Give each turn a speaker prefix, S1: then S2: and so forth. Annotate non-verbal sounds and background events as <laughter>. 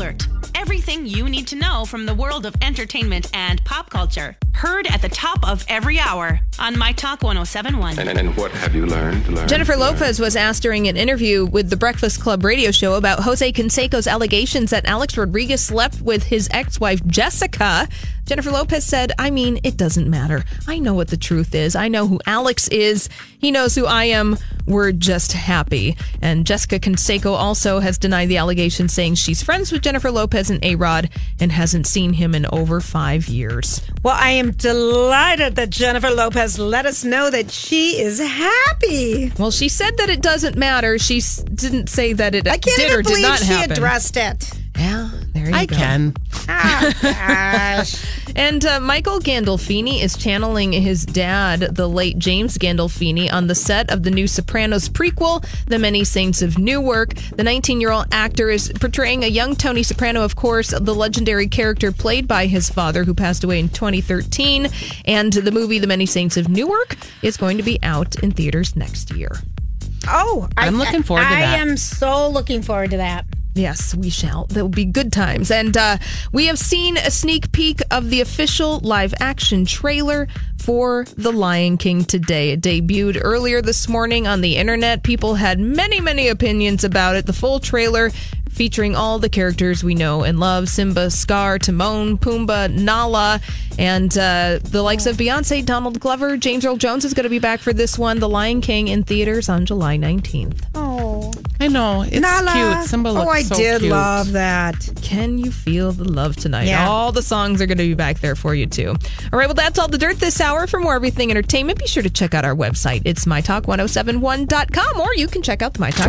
S1: Alert. Everything you need to know from the world of entertainment and pop culture. Heard at the top of every hour on My Talk 1071.
S2: And, and what have you learned? learned
S3: Jennifer
S2: learned?
S3: Lopez was asked during an interview with the Breakfast Club radio show about Jose Canseco's allegations that Alex Rodriguez slept with his ex wife, Jessica. Jennifer Lopez said, I mean, it doesn't matter. I know what the truth is. I know who Alex is. He knows who I am. We're just happy. And Jessica Canseco also has denied the allegation, saying she's friends with Jennifer Lopez and A Rod and hasn't seen him in over five years.
S4: Well, I am delighted that Jennifer Lopez let us know that she is happy.
S3: Well, she said that it doesn't matter. She s- didn't say that it
S4: I can't
S3: did
S4: even
S3: or did
S4: believe
S3: not
S4: she
S3: happen.
S4: addressed it.
S3: yeah, there you
S5: I
S3: go.
S5: can.
S4: Oh, gosh. <laughs>
S3: And uh, Michael Gandolfini is channeling his dad, the late James Gandolfini, on the set of the new Sopranos prequel, The Many Saints of Newark. The 19 year old actor is portraying a young Tony Soprano, of course, the legendary character played by his father, who passed away in 2013. And the movie The Many Saints of Newark is going to be out in theaters next year.
S4: Oh,
S5: I'm looking forward to that.
S4: I am so looking forward to that.
S3: Yes, we shall. There will be good times. And uh, we have seen a sneak peek of the official live action trailer for The Lion King today. It debuted earlier this morning on the internet. People had many, many opinions about it. The full trailer featuring all the characters we know and love Simba, Scar, Timon, Pumbaa, Nala, and uh, the likes of Beyonce, Donald Glover, James Earl Jones is going to be back for this one, The Lion King, in theaters on July 19th.
S4: Oh,
S5: I know. It's
S4: Nala.
S5: cute. Simba oh, looks
S4: oh, I
S5: so
S4: did
S5: cute.
S4: love that.
S3: Can you feel the love tonight?
S4: Yeah.
S3: All the songs are going to be back there for you too. All right, well that's all the dirt this hour. For more everything entertainment, be sure to check out our website. It's mytalk1071.com or you can check out the MyTalk